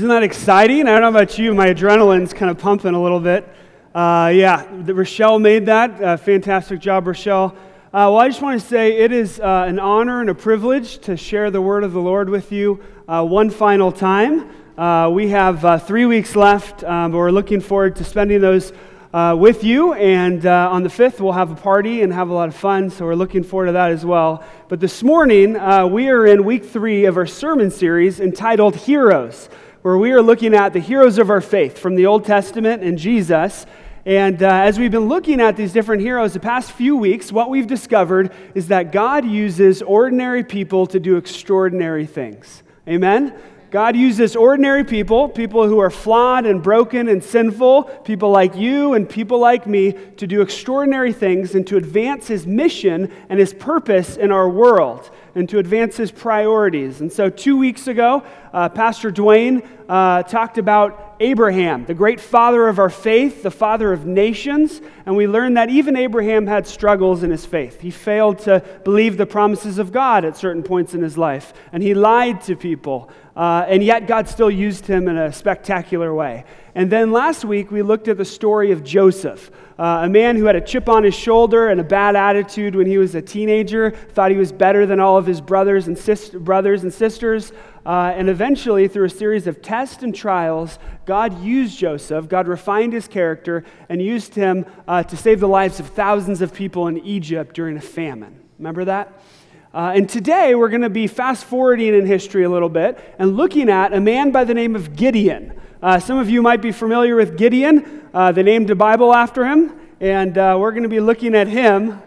Isn't that exciting? I don't know about you, my adrenaline's kind of pumping a little bit. Uh, yeah, Rochelle made that. Uh, fantastic job, Rochelle. Uh, well, I just want to say it is uh, an honor and a privilege to share the word of the Lord with you uh, one final time. Uh, we have three weeks left, um, but we're looking forward to spending those uh, with you. And uh, on the 5th, we'll have a party and have a lot of fun. So we're looking forward to that as well. But this morning, uh, we are in week three of our sermon series entitled Heroes where we are looking at the heroes of our faith from the Old Testament and Jesus. And uh, as we've been looking at these different heroes the past few weeks, what we've discovered is that God uses ordinary people to do extraordinary things. Amen? God uses ordinary people, people who are flawed and broken and sinful, people like you and people like me, to do extraordinary things and to advance his mission and his purpose in our world and to advance his priorities. And so, two weeks ago, uh, Pastor Dwayne uh, talked about Abraham, the great father of our faith, the father of nations. And we learned that even Abraham had struggles in his faith. He failed to believe the promises of God at certain points in his life, and he lied to people. Uh, and yet, God still used him in a spectacular way. And then last week, we looked at the story of Joseph, uh, a man who had a chip on his shoulder and a bad attitude when he was a teenager, thought he was better than all of his brothers and, sis- brothers and sisters. Uh, and eventually, through a series of tests and trials, God used Joseph, God refined his character, and used him uh, to save the lives of thousands of people in Egypt during a famine. Remember that? Uh, and today we're going to be fast forwarding in history a little bit and looking at a man by the name of Gideon. Uh, some of you might be familiar with Gideon. Uh, they named a Bible after him, and uh, we're going to be looking at him.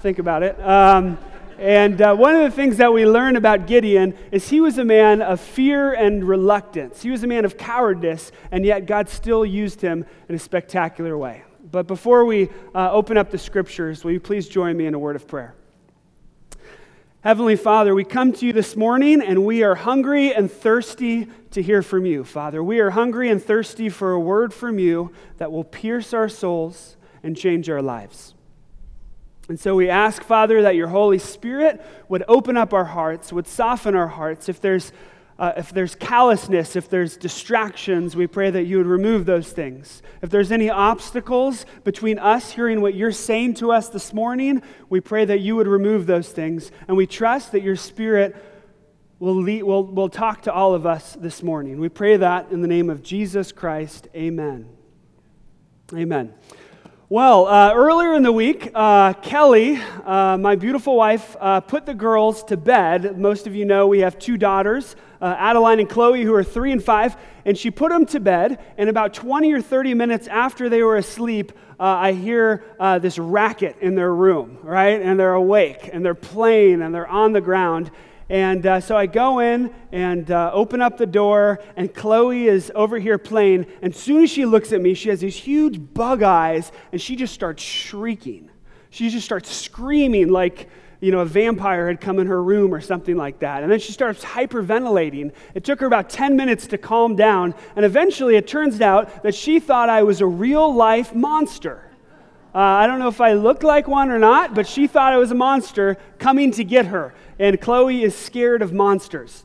Think about it. Um, and uh, one of the things that we learn about Gideon is he was a man of fear and reluctance. He was a man of cowardice, and yet God still used him in a spectacular way. But before we uh, open up the scriptures, will you please join me in a word of prayer? Heavenly Father, we come to you this morning and we are hungry and thirsty to hear from you, Father. We are hungry and thirsty for a word from you that will pierce our souls and change our lives. And so we ask, Father, that your Holy Spirit would open up our hearts, would soften our hearts. If there's uh, if there's callousness, if there's distractions, we pray that you would remove those things. If there's any obstacles between us hearing what you're saying to us this morning, we pray that you would remove those things. And we trust that your Spirit will, lead, will, will talk to all of us this morning. We pray that in the name of Jesus Christ. Amen. Amen. Well, uh, earlier in the week, uh, Kelly, uh, my beautiful wife, uh, put the girls to bed. Most of you know we have two daughters, uh, Adeline and Chloe, who are three and five, and she put them to bed. And about 20 or 30 minutes after they were asleep, uh, I hear this racket in their room, right? And they're awake, and they're playing, and they're on the ground. And uh, so I go in and uh, open up the door, and Chloe is over here playing. And as soon as she looks at me, she has these huge bug eyes, and she just starts shrieking. She just starts screaming like, you know, a vampire had come in her room or something like that. And then she starts hyperventilating. It took her about 10 minutes to calm down. And eventually it turns out that she thought I was a real life monster. Uh, I don't know if I looked like one or not, but she thought I was a monster coming to get her. And Chloe is scared of monsters.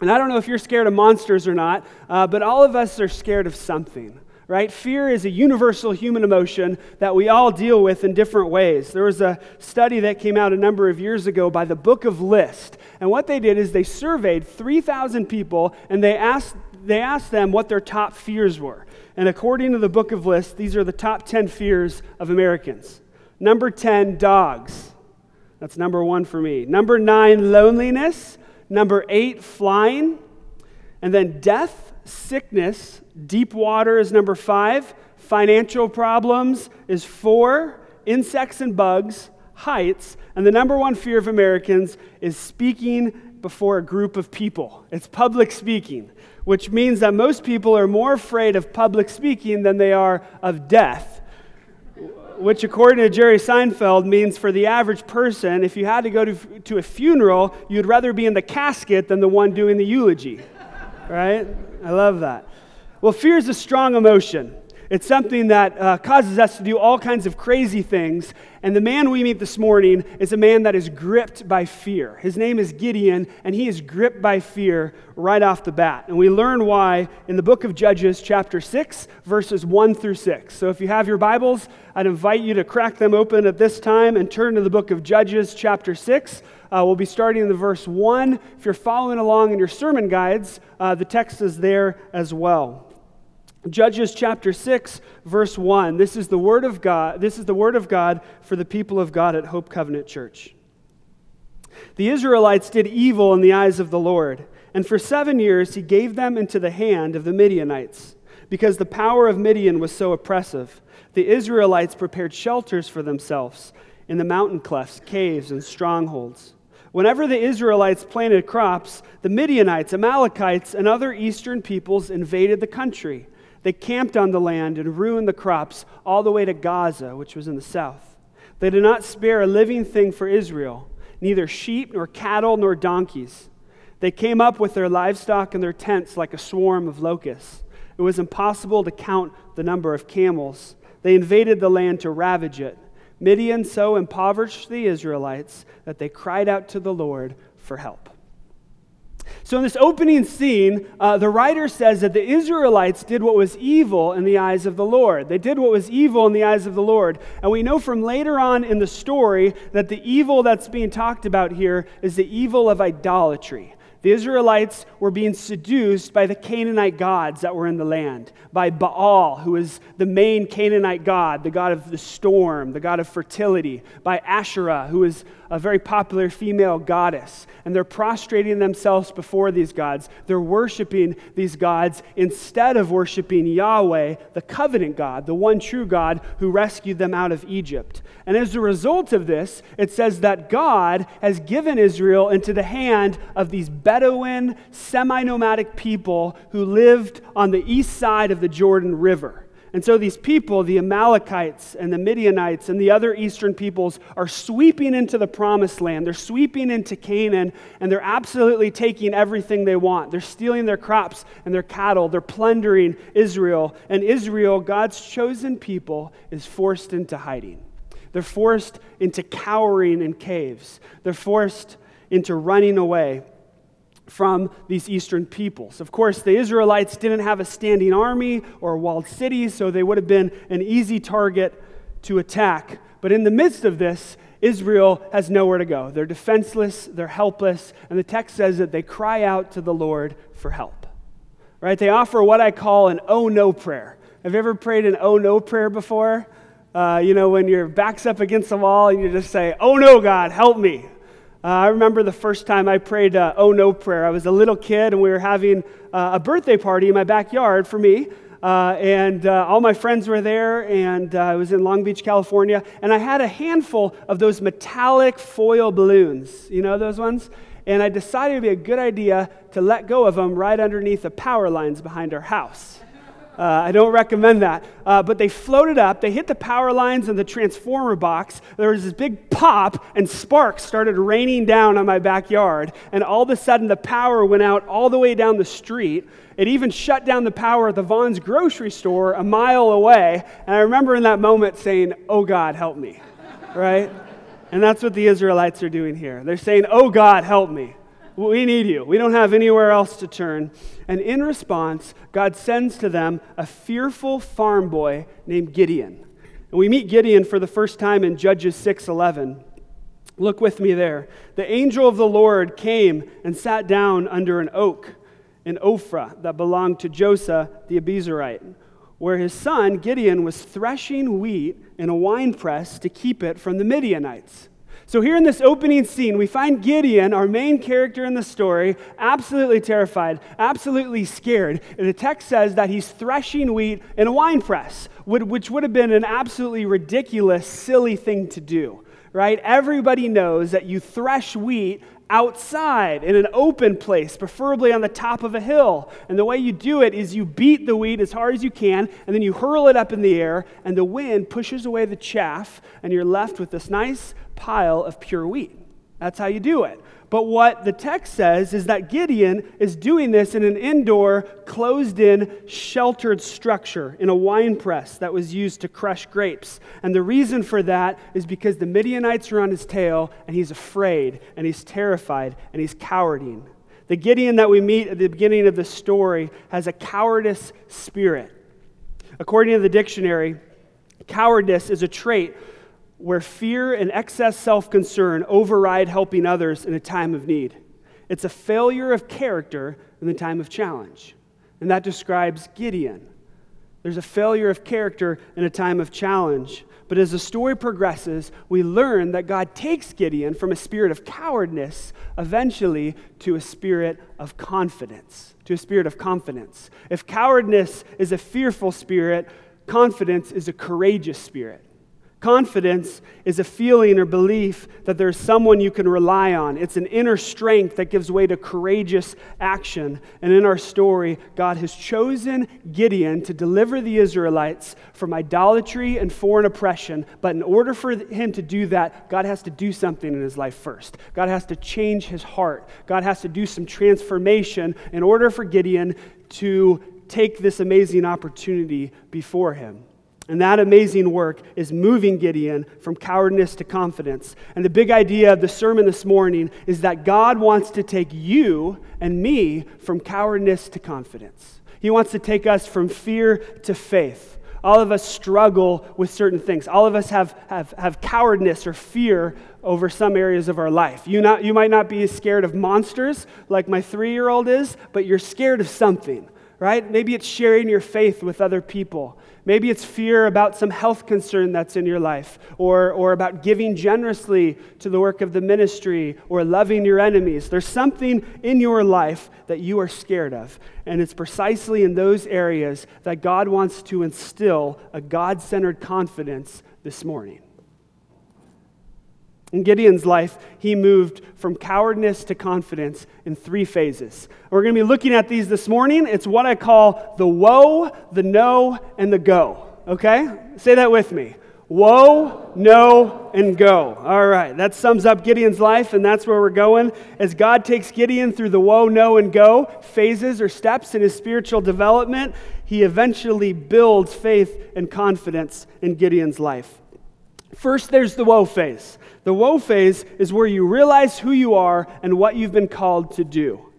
And I don't know if you're scared of monsters or not, uh, but all of us are scared of something right? Fear is a universal human emotion that we all deal with in different ways. There was a study that came out a number of years ago by the Book of List. And what they did is they surveyed 3,000 people and they asked, they asked them what their top fears were. And according to the book of lists, these are the top 10 fears of Americans. Number 10, dogs. That's number one for me. Number nine, loneliness. Number eight, flying. And then death, sickness, deep water is number five. Financial problems is four. Insects and bugs, heights. And the number one fear of Americans is speaking before a group of people. It's public speaking which means that most people are more afraid of public speaking than they are of death. Which, according to Jerry Seinfeld, means for the average person, if you had to go to, to a funeral, you'd rather be in the casket than the one doing the eulogy. Right? I love that. Well, fear is a strong emotion. It's something that uh, causes us to do all kinds of crazy things. And the man we meet this morning is a man that is gripped by fear. His name is Gideon, and he is gripped by fear right off the bat. And we learn why in the book of Judges, chapter 6, verses 1 through 6. So if you have your Bibles, I'd invite you to crack them open at this time and turn to the book of Judges, chapter 6. Uh, we'll be starting in the verse 1. If you're following along in your sermon guides, uh, the text is there as well. Judges chapter 6 verse 1. This is the word of God. This is the word of God for the people of God at Hope Covenant Church. The Israelites did evil in the eyes of the Lord, and for 7 years he gave them into the hand of the Midianites, because the power of Midian was so oppressive. The Israelites prepared shelters for themselves in the mountain clefts, caves, and strongholds. Whenever the Israelites planted crops, the Midianites, Amalekites, and other eastern peoples invaded the country. They camped on the land and ruined the crops all the way to Gaza, which was in the south. They did not spare a living thing for Israel, neither sheep, nor cattle, nor donkeys. They came up with their livestock and their tents like a swarm of locusts. It was impossible to count the number of camels. They invaded the land to ravage it. Midian so impoverished the Israelites that they cried out to the Lord for help. So, in this opening scene, uh, the writer says that the Israelites did what was evil in the eyes of the Lord. They did what was evil in the eyes of the Lord. And we know from later on in the story that the evil that's being talked about here is the evil of idolatry. The Israelites were being seduced by the Canaanite gods that were in the land, by Baal, who is the main Canaanite god, the god of the storm, the god of fertility, by Asherah, who is a very popular female goddess. And they're prostrating themselves before these gods. They're worshiping these gods instead of worshiping Yahweh, the covenant God, the one true God who rescued them out of Egypt. And as a result of this, it says that God has given Israel into the hand of these Bedouin, semi nomadic people who lived on the east side of the Jordan River. And so these people, the Amalekites and the Midianites and the other eastern peoples, are sweeping into the promised land. They're sweeping into Canaan, and they're absolutely taking everything they want. They're stealing their crops and their cattle. They're plundering Israel. And Israel, God's chosen people, is forced into hiding. They're forced into cowering in caves. They're forced into running away from these eastern peoples. Of course, the Israelites didn't have a standing army or a walled city, so they would have been an easy target to attack. But in the midst of this, Israel has nowhere to go. They're defenseless, they're helpless, and the text says that they cry out to the Lord for help. Right? They offer what I call an oh no prayer. Have you ever prayed an oh no prayer before? Uh, you know, when your back's up against the wall and you just say, Oh no, God, help me. Uh, I remember the first time I prayed uh, Oh No prayer. I was a little kid and we were having uh, a birthday party in my backyard for me. Uh, and uh, all my friends were there, and I was in Long Beach, California. And I had a handful of those metallic foil balloons. You know those ones? And I decided it would be a good idea to let go of them right underneath the power lines behind our house. Uh, I don't recommend that. Uh, but they floated up, they hit the power lines and the transformer box. There was this big pop, and sparks started raining down on my backyard. And all of a sudden, the power went out all the way down the street. It even shut down the power at the Vons grocery store a mile away. And I remember in that moment saying, Oh God, help me. right? And that's what the Israelites are doing here. They're saying, Oh God, help me. We need you. We don't have anywhere else to turn. And in response, God sends to them a fearful farm boy named Gideon. And we meet Gideon for the first time in Judges 6:11. Look with me there. The angel of the Lord came and sat down under an oak in Ophrah that belonged to Joshua the Abiezrite, where his son Gideon was threshing wheat in a winepress to keep it from the Midianites. So, here in this opening scene, we find Gideon, our main character in the story, absolutely terrified, absolutely scared. And the text says that he's threshing wheat in a wine press, which would have been an absolutely ridiculous, silly thing to do, right? Everybody knows that you thresh wheat outside in an open place, preferably on the top of a hill. And the way you do it is you beat the wheat as hard as you can, and then you hurl it up in the air, and the wind pushes away the chaff, and you're left with this nice pile of pure wheat. That's how you do it. But what the text says is that Gideon is doing this in an indoor, closed in, sheltered structure in a wine press that was used to crush grapes. And the reason for that is because the Midianites are on his tail, and he's afraid, and he's terrified, and he's cowarding. The Gideon that we meet at the beginning of the story has a cowardice spirit. According to the dictionary, cowardice is a trait where fear and excess self concern override helping others in a time of need. It's a failure of character in the time of challenge. And that describes Gideon. There's a failure of character in a time of challenge. But as the story progresses, we learn that God takes Gideon from a spirit of cowardness eventually to a spirit of confidence. To a spirit of confidence. If cowardness is a fearful spirit, confidence is a courageous spirit. Confidence is a feeling or belief that there's someone you can rely on. It's an inner strength that gives way to courageous action. And in our story, God has chosen Gideon to deliver the Israelites from idolatry and foreign oppression. But in order for him to do that, God has to do something in his life first. God has to change his heart. God has to do some transformation in order for Gideon to take this amazing opportunity before him. And that amazing work is moving Gideon from cowardice to confidence. And the big idea of the sermon this morning is that God wants to take you and me from cowardice to confidence. He wants to take us from fear to faith. All of us struggle with certain things. All of us have, have, have cowardice or fear over some areas of our life. You, not, you might not be scared of monsters like my three year old is, but you're scared of something right? Maybe it's sharing your faith with other people. Maybe it's fear about some health concern that's in your life, or, or about giving generously to the work of the ministry, or loving your enemies. There's something in your life that you are scared of. And it's precisely in those areas that God wants to instill a God centered confidence this morning. In Gideon's life, he moved from cowardness to confidence in three phases. We're going to be looking at these this morning. It's what I call the woe, the no, and the go. Okay? Say that with me. Woe, no, and go. All right, that sums up Gideon's life, and that's where we're going. As God takes Gideon through the woe, no, and go phases or steps in his spiritual development, he eventually builds faith and confidence in Gideon's life. First, there's the woe phase. The woe phase is where you realize who you are and what you've been called to do.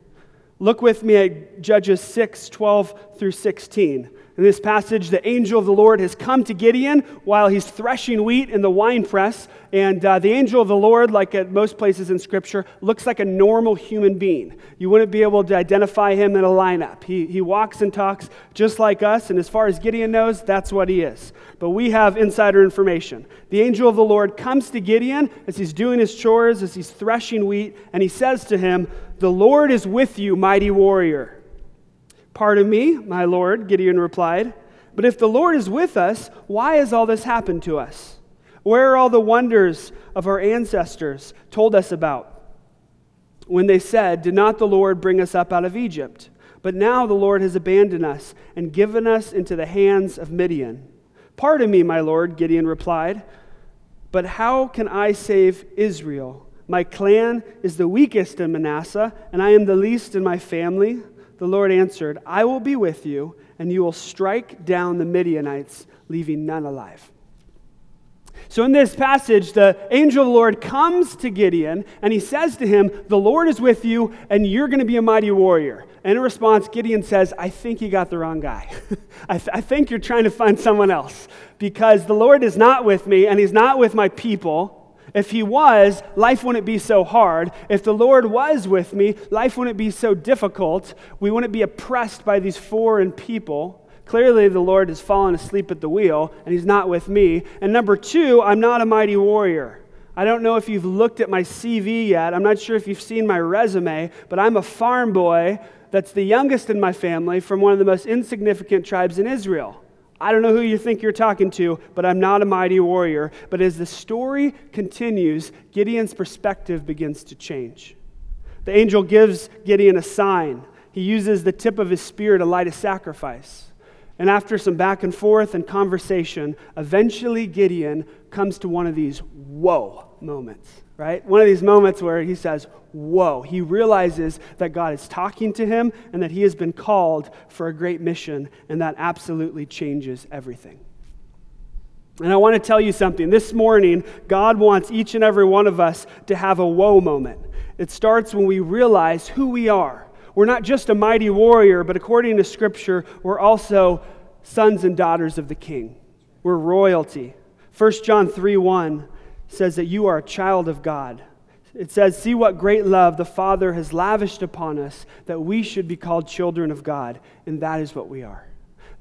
Look with me at Judges 6 12 through 16. In this passage, the angel of the Lord has come to Gideon while he's threshing wheat in the wine press. And uh, the angel of the Lord, like at most places in Scripture, looks like a normal human being. You wouldn't be able to identify him in a lineup. He, he walks and talks just like us, and as far as Gideon knows, that's what he is. But we have insider information. The angel of the Lord comes to Gideon as he's doing his chores, as he's threshing wheat, and he says to him, The Lord is with you, mighty warrior. Pardon me, my Lord, Gideon replied. But if the Lord is with us, why has all this happened to us? Where are all the wonders of our ancestors told us about? When they said, Did not the Lord bring us up out of Egypt? But now the Lord has abandoned us and given us into the hands of Midian. Pardon me, my Lord, Gideon replied. But how can I save Israel? My clan is the weakest in Manasseh, and I am the least in my family. The Lord answered, I will be with you, and you will strike down the Midianites, leaving none alive. So, in this passage, the angel of the Lord comes to Gideon and he says to him, The Lord is with you, and you're going to be a mighty warrior. And in response, Gideon says, I think you got the wrong guy. I, th- I think you're trying to find someone else because the Lord is not with me, and he's not with my people. If he was, life wouldn't be so hard. If the Lord was with me, life wouldn't be so difficult. We wouldn't be oppressed by these foreign people. Clearly, the Lord has fallen asleep at the wheel, and he's not with me. And number two, I'm not a mighty warrior. I don't know if you've looked at my CV yet. I'm not sure if you've seen my resume, but I'm a farm boy that's the youngest in my family from one of the most insignificant tribes in Israel. I don't know who you think you're talking to, but I'm not a mighty warrior. But as the story continues, Gideon's perspective begins to change. The angel gives Gideon a sign. He uses the tip of his spear to light a sacrifice. And after some back and forth and conversation, eventually Gideon comes to one of these whoa moments. Right? One of these moments where he says, Whoa. He realizes that God is talking to him and that he has been called for a great mission, and that absolutely changes everything. And I want to tell you something. This morning, God wants each and every one of us to have a whoa moment. It starts when we realize who we are. We're not just a mighty warrior, but according to Scripture, we're also sons and daughters of the King. We're royalty. 1 John 3 1 says that you are a child of God. It says, See what great love the Father has lavished upon us that we should be called children of God, and that is what we are.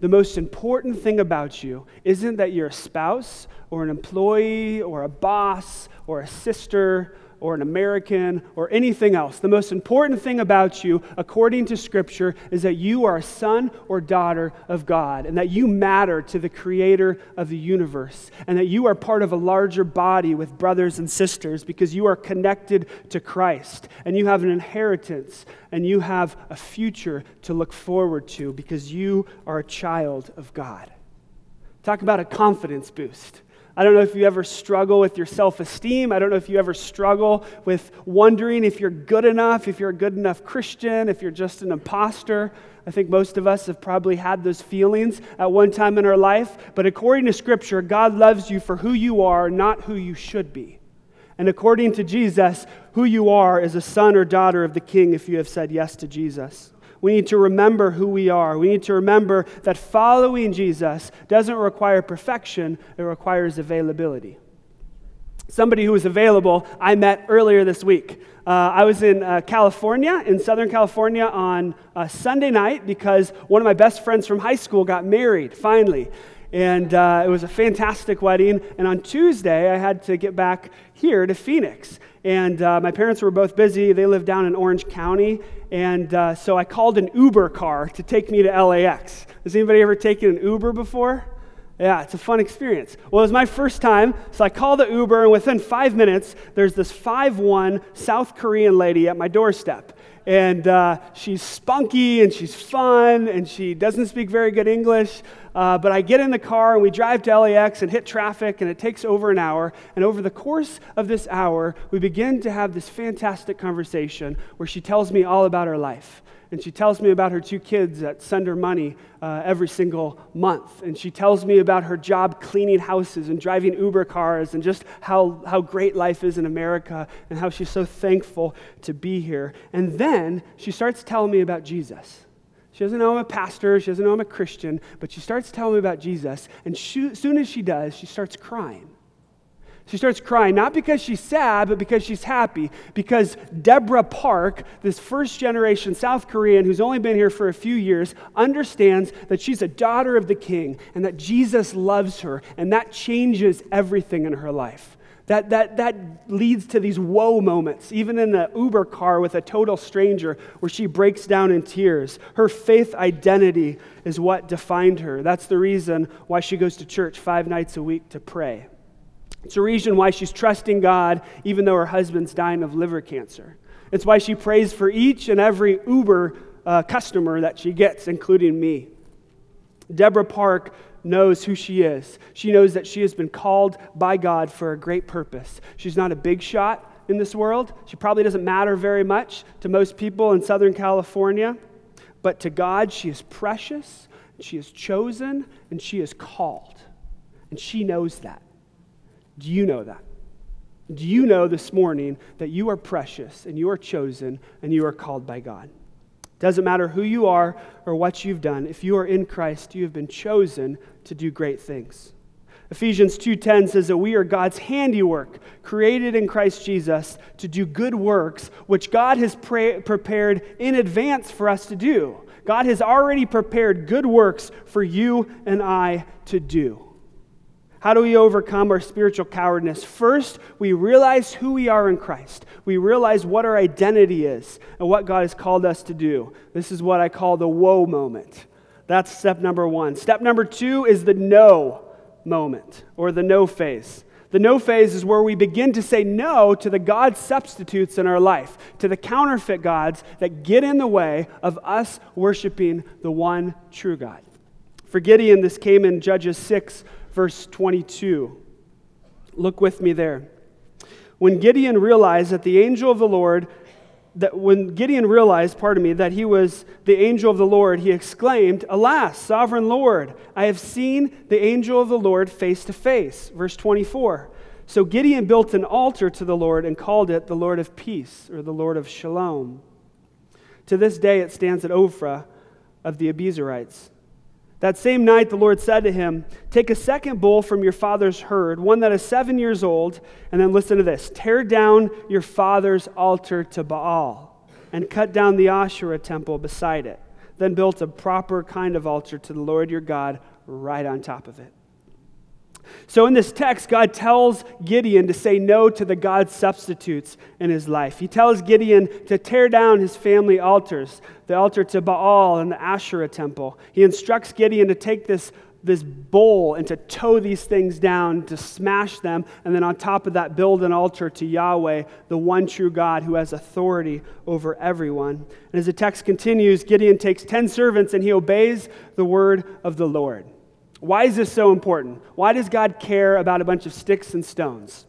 The most important thing about you isn't that you're a spouse or an employee or a boss or a sister or an American or anything else. The most important thing about you, according to Scripture, is that you are a son or daughter of God and that you matter to the creator of the universe and that you are part of a larger body with brothers and sisters because you are connected to Christ and you have an inheritance and you have a future to look forward to because you are a child of God. Talk about a confidence boost. I don't know if you ever struggle with your self esteem. I don't know if you ever struggle with wondering if you're good enough, if you're a good enough Christian, if you're just an imposter. I think most of us have probably had those feelings at one time in our life. But according to Scripture, God loves you for who you are, not who you should be. And according to Jesus, who you are is a son or daughter of the King if you have said yes to Jesus. We need to remember who we are. We need to remember that following Jesus doesn't require perfection, it requires availability. Somebody who was available, I met earlier this week. Uh, I was in uh, California, in Southern California, on Sunday night because one of my best friends from high school got married, finally. And uh, it was a fantastic wedding. And on Tuesday, I had to get back here to Phoenix. And uh, my parents were both busy. They lived down in Orange County. And uh, so I called an Uber car to take me to LAX. Has anybody ever taken an Uber before? Yeah, it's a fun experience. Well, it was my first time, so I called the Uber, and within five minutes, there's this 5'1 South Korean lady at my doorstep and uh, she's spunky and she's fun and she doesn't speak very good English. Uh, but I get in the car and we drive to LAX and hit traffic, and it takes over an hour. And over the course of this hour, we begin to have this fantastic conversation where she tells me all about her life. And she tells me about her two kids that send her money uh, every single month. And she tells me about her job cleaning houses and driving Uber cars and just how, how great life is in America and how she's so thankful to be here. And then she starts telling me about Jesus. She doesn't know I'm a pastor, she doesn't know I'm a Christian, but she starts telling me about Jesus. And as soon as she does, she starts crying. She starts crying, not because she's sad, but because she's happy. Because Deborah Park, this first generation South Korean who's only been here for a few years, understands that she's a daughter of the king and that Jesus loves her, and that changes everything in her life. That, that, that leads to these whoa moments, even in the Uber car with a total stranger, where she breaks down in tears. Her faith identity is what defined her. That's the reason why she goes to church five nights a week to pray. It's a reason why she's trusting God even though her husband's dying of liver cancer. It's why she prays for each and every Uber uh, customer that she gets, including me. Deborah Park knows who she is. She knows that she has been called by God for a great purpose. She's not a big shot in this world. She probably doesn't matter very much to most people in Southern California. But to God, she is precious, she is chosen, and she is called. And she knows that. Do you know that? Do you know this morning that you are precious and you are chosen and you are called by God? Doesn't matter who you are or what you've done. If you are in Christ, you have been chosen to do great things. Ephesians 2:10 says that we are God's handiwork, created in Christ Jesus to do good works which God has pre- prepared in advance for us to do. God has already prepared good works for you and I to do. How do we overcome our spiritual cowardness? First, we realize who we are in Christ. We realize what our identity is and what God has called us to do. This is what I call the whoa moment. That's step number one. Step number two is the no moment or the no phase. The no phase is where we begin to say no to the God substitutes in our life, to the counterfeit gods that get in the way of us worshiping the one true God. For Gideon, this came in Judges 6 verse 22. Look with me there. When Gideon realized that the angel of the Lord, that when Gideon realized, pardon me, that he was the angel of the Lord, he exclaimed, Alas, sovereign Lord, I have seen the angel of the Lord face to face. Verse 24. So Gideon built an altar to the Lord and called it the Lord of Peace, or the Lord of Shalom. To this day it stands at Ophrah of the Abiezrites. That same night, the Lord said to him, Take a second bull from your father's herd, one that is seven years old, and then listen to this tear down your father's altar to Baal, and cut down the Asherah temple beside it. Then build a proper kind of altar to the Lord your God right on top of it. So, in this text, God tells Gideon to say no to the God substitutes in his life. He tells Gideon to tear down his family altars, the altar to Baal and the Asherah temple. He instructs Gideon to take this, this bowl and to tow these things down, to smash them, and then on top of that, build an altar to Yahweh, the one true God who has authority over everyone. And as the text continues, Gideon takes 10 servants and he obeys the word of the Lord. Why is this so important? Why does God care about a bunch of sticks and stones?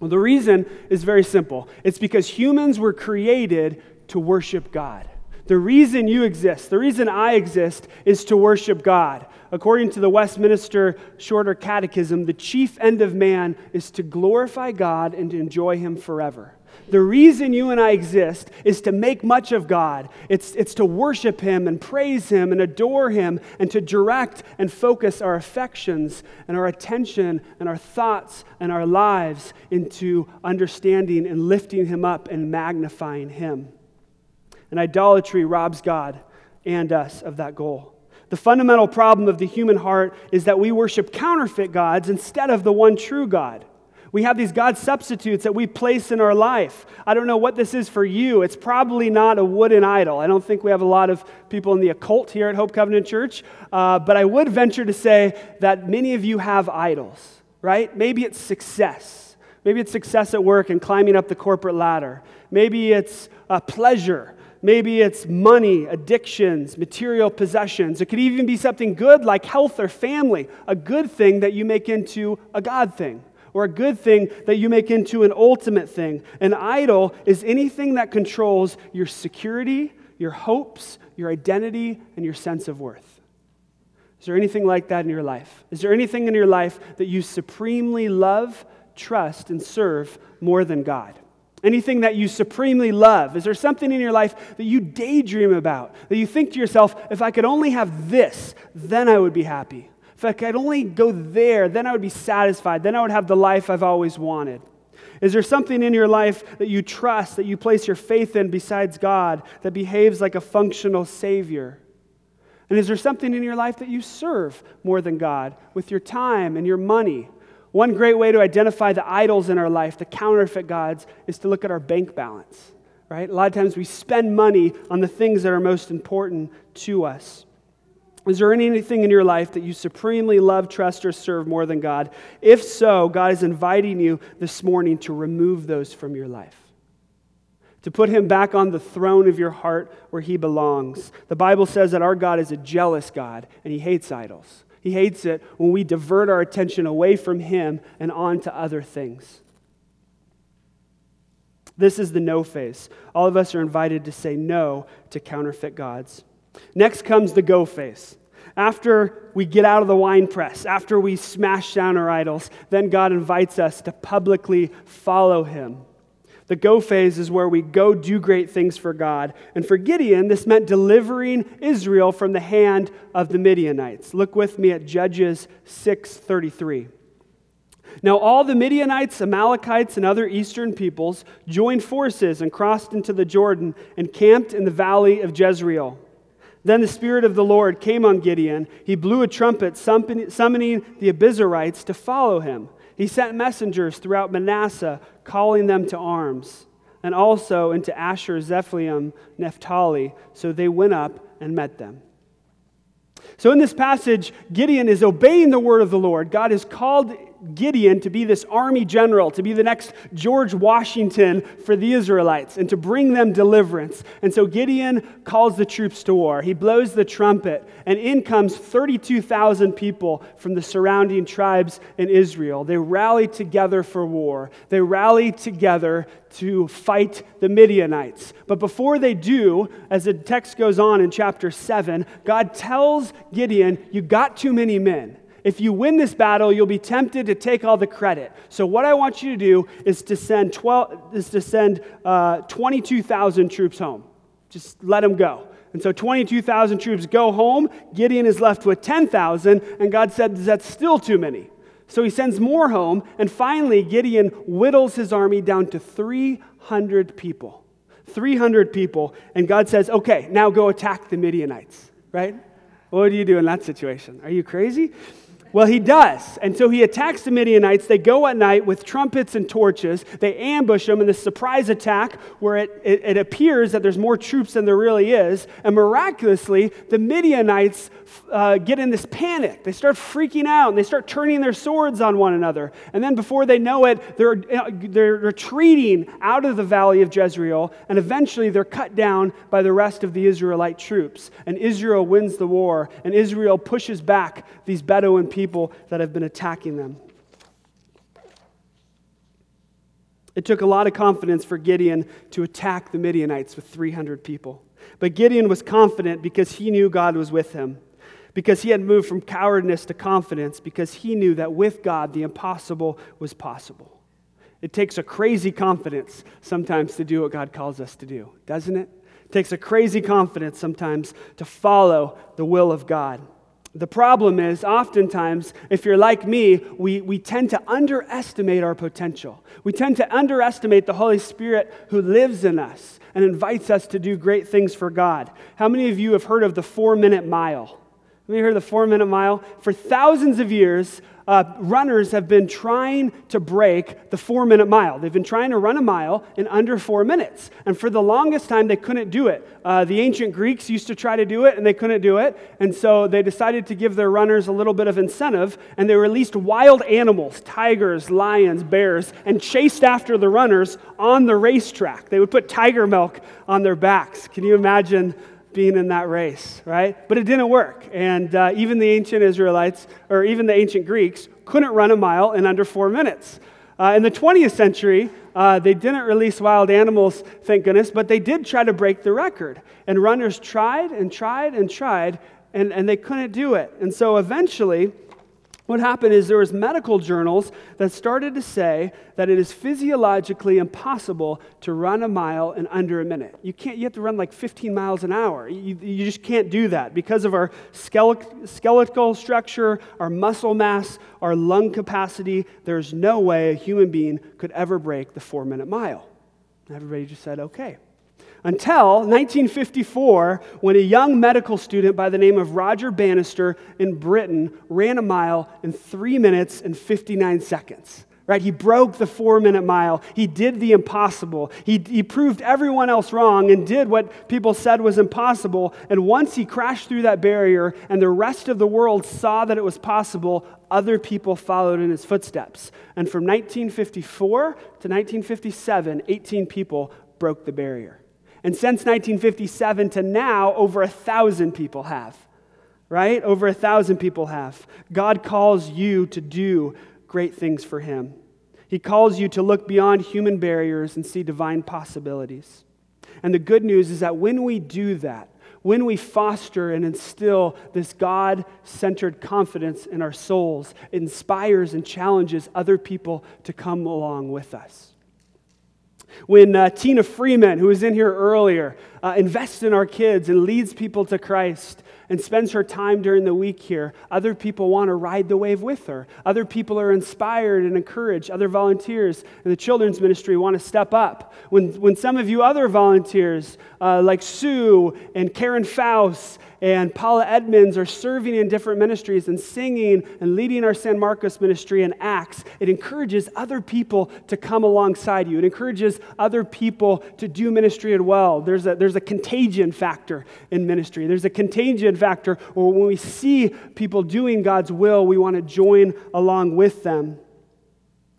Well, the reason is very simple it's because humans were created to worship God. The reason you exist, the reason I exist, is to worship God. According to the Westminster Shorter Catechism, the chief end of man is to glorify God and to enjoy Him forever. The reason you and I exist is to make much of God. It's, it's to worship Him and praise Him and adore Him and to direct and focus our affections and our attention and our thoughts and our lives into understanding and lifting Him up and magnifying Him. And idolatry robs God and us of that goal. The fundamental problem of the human heart is that we worship counterfeit gods instead of the one true God. We have these God substitutes that we place in our life. I don't know what this is for you. It's probably not a wooden idol. I don't think we have a lot of people in the occult here at Hope Covenant Church, uh, but I would venture to say that many of you have idols, right? Maybe it's success. Maybe it's success at work and climbing up the corporate ladder. Maybe it's uh, pleasure. Maybe it's money, addictions, material possessions. It could even be something good like health or family, a good thing that you make into a God thing or a good thing that you make into an ultimate thing. An idol is anything that controls your security, your hopes, your identity, and your sense of worth. Is there anything like that in your life? Is there anything in your life that you supremely love, trust, and serve more than God? Anything that you supremely love? Is there something in your life that you daydream about? That you think to yourself, if I could only have this, then I would be happy? If I could only go there, then I would be satisfied. Then I would have the life I've always wanted. Is there something in your life that you trust, that you place your faith in besides God, that behaves like a functional Savior? And is there something in your life that you serve more than God with your time and your money? One great way to identify the idols in our life, the counterfeit gods, is to look at our bank balance, right? A lot of times we spend money on the things that are most important to us. Is there anything in your life that you supremely love, trust, or serve more than God? If so, God is inviting you this morning to remove those from your life, to put Him back on the throne of your heart where He belongs. The Bible says that our God is a jealous God and He hates idols. He hates it when we divert our attention away from Him and on to other things. This is the no phase. All of us are invited to say no to counterfeit gods. Next comes the go phase. After we get out of the wine press, after we smash down our idols, then God invites us to publicly follow him. The go phase is where we go do great things for God. And for Gideon, this meant delivering Israel from the hand of the Midianites. Look with me at Judges 6:33. Now all the Midianites, Amalekites, and other eastern peoples joined forces and crossed into the Jordan and camped in the valley of Jezreel. Then the Spirit of the Lord came on Gideon. He blew a trumpet, summoning the Abiezrites to follow him. He sent messengers throughout Manasseh, calling them to arms, and also into Asher, Zephaim, Naphtali. So they went up and met them. So in this passage, Gideon is obeying the word of the Lord. God has called Gideon to be this army general, to be the next George Washington for the Israelites, and to bring them deliverance. And so Gideon calls the troops to war. He blows the trumpet, and in comes 32,000 people from the surrounding tribes in Israel. They rally together for war, they rally together to fight the Midianites. But before they do, as the text goes on in chapter 7, God tells Gideon, You got too many men. If you win this battle, you'll be tempted to take all the credit. So, what I want you to do is to send, 12, is to send uh, 22,000 troops home. Just let them go. And so 22,000 troops go home. Gideon is left with 10,000, and God said, That's still too many. So he sends more home, and finally, Gideon whittles his army down to 300 people. 300 people, and God says, Okay, now go attack the Midianites, right? What do you do in that situation? Are you crazy? Well, he does. And so he attacks the Midianites. They go at night with trumpets and torches. They ambush them in this surprise attack where it, it, it, appears that there's more troops than there really is. And miraculously, the Midianites uh, get in this panic. They start freaking out and they start turning their swords on one another. And then before they know it, they're, uh, they're retreating out of the valley of Jezreel. And eventually they're cut down by the rest of the Israelite troops. And Israel wins the war. And Israel pushes back these Bedouin people people that have been attacking them. It took a lot of confidence for Gideon to attack the Midianites with 300 people. But Gideon was confident because he knew God was with him, because he had moved from cowardice to confidence, because he knew that with God the impossible was possible. It takes a crazy confidence sometimes to do what God calls us to do, doesn't it? It takes a crazy confidence sometimes to follow the will of God. The problem is, oftentimes, if you're like me, we, we tend to underestimate our potential. We tend to underestimate the Holy Spirit who lives in us and invites us to do great things for God. How many of you have heard of the four minute mile? Have you heard the four minute mile? For thousands of years, uh, runners have been trying to break the four minute mile. They've been trying to run a mile in under four minutes. And for the longest time, they couldn't do it. Uh, the ancient Greeks used to try to do it, and they couldn't do it. And so they decided to give their runners a little bit of incentive, and they released wild animals tigers, lions, bears and chased after the runners on the racetrack. They would put tiger milk on their backs. Can you imagine? Being in that race, right? But it didn't work. And uh, even the ancient Israelites, or even the ancient Greeks, couldn't run a mile in under four minutes. Uh, in the 20th century, uh, they didn't release wild animals, thank goodness, but they did try to break the record. And runners tried and tried and tried, and, and they couldn't do it. And so eventually, what happened is there was medical journals that started to say that it is physiologically impossible to run a mile in under a minute. You can't. You have to run like 15 miles an hour. You, you just can't do that because of our skeletal structure, our muscle mass, our lung capacity. There's no way a human being could ever break the four-minute mile. Everybody just said, "Okay." Until 1954 when a young medical student by the name of Roger Bannister in Britain ran a mile in 3 minutes and 59 seconds. Right? He broke the four minute mile. He did the impossible. He, he proved everyone else wrong and did what people said was impossible. And once he crashed through that barrier and the rest of the world saw that it was possible, other people followed in his footsteps. And from 1954 to 1957, 18 people broke the barrier. And since 1957 to now, over a thousand people have, right? Over a thousand people have. God calls you to do great things for Him. He calls you to look beyond human barriers and see divine possibilities. And the good news is that when we do that, when we foster and instill this God centered confidence in our souls, it inspires and challenges other people to come along with us. When uh, Tina Freeman, who was in here earlier, uh, invests in our kids and leads people to Christ and spends her time during the week here, other people want to ride the wave with her. Other people are inspired and encouraged. Other volunteers in the children's ministry want to step up. When, when some of you other volunteers, uh, like Sue and Karen Faust and Paula Edmonds are serving in different ministries and singing and leading our San Marcos ministry in Acts, it encourages other people to come alongside you. It encourages other people to do ministry as well. There's a, there's a contagion factor in ministry. There's a contagion factor where when we see people doing God's will, we want to join along with them.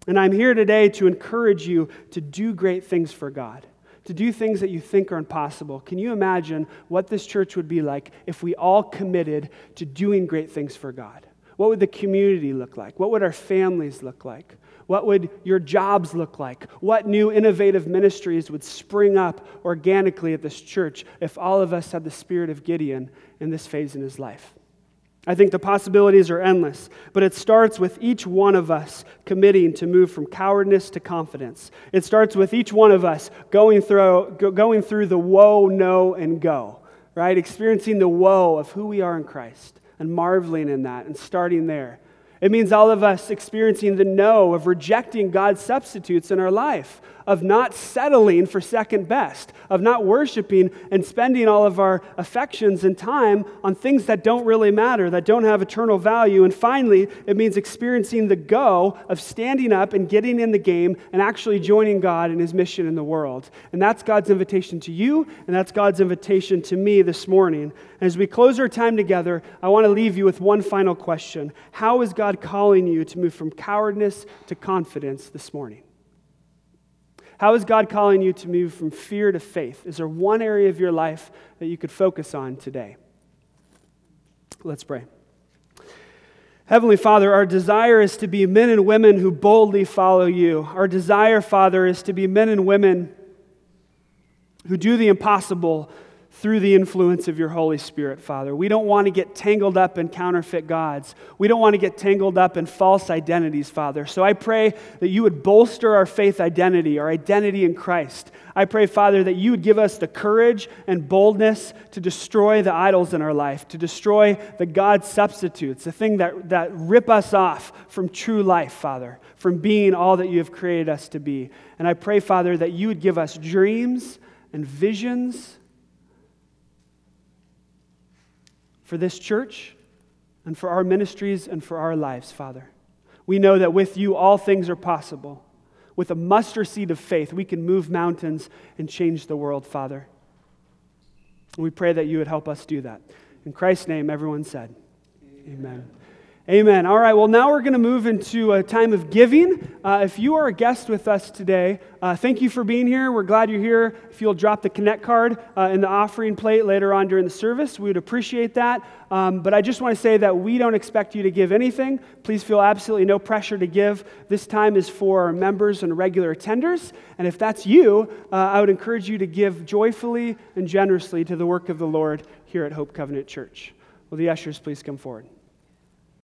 And I'm here today to encourage you to do great things for God, to do things that you think are impossible. Can you imagine what this church would be like if we all committed to doing great things for God? What would the community look like? What would our families look like? What would your jobs look like? What new innovative ministries would spring up organically at this church if all of us had the spirit of Gideon in this phase in his life? I think the possibilities are endless, but it starts with each one of us committing to move from cowardness to confidence. It starts with each one of us going through, going through the woe, no, and go, right? Experiencing the woe of who we are in Christ and marveling in that and starting there. It means all of us experiencing the no of rejecting God's substitutes in our life, of not settling for second best, of not worshiping and spending all of our affections and time on things that don't really matter, that don't have eternal value. And finally, it means experiencing the go of standing up and getting in the game and actually joining God in his mission in the world. And that's God's invitation to you, and that's God's invitation to me this morning. And as we close our time together, I want to leave you with one final question How is God calling you to move from cowardness to confidence this morning? How is God calling you to move from fear to faith? Is there one area of your life that you could focus on today? Let's pray. Heavenly Father, our desire is to be men and women who boldly follow you. Our desire, Father, is to be men and women who do the impossible through the influence of your Holy Spirit, Father. We don't want to get tangled up in counterfeit gods. We don't want to get tangled up in false identities, Father. So I pray that you would bolster our faith identity, our identity in Christ. I pray, Father, that you would give us the courage and boldness to destroy the idols in our life, to destroy the God substitutes, the thing that, that rip us off from true life, Father, from being all that you have created us to be. And I pray, Father, that you would give us dreams and visions for this church and for our ministries and for our lives, Father. We know that with you all things are possible. With a mustard seed of faith, we can move mountains and change the world, Father. We pray that you would help us do that. In Christ's name, everyone said, Amen. Amen. Amen. All right, well, now we're going to move into a time of giving. Uh, if you are a guest with us today, uh, thank you for being here. We're glad you're here. If you'll drop the Connect card uh, in the offering plate later on during the service, we would appreciate that. Um, but I just want to say that we don't expect you to give anything. Please feel absolutely no pressure to give. This time is for our members and regular attenders. And if that's you, uh, I would encourage you to give joyfully and generously to the work of the Lord here at Hope Covenant Church. Will the ushers please come forward?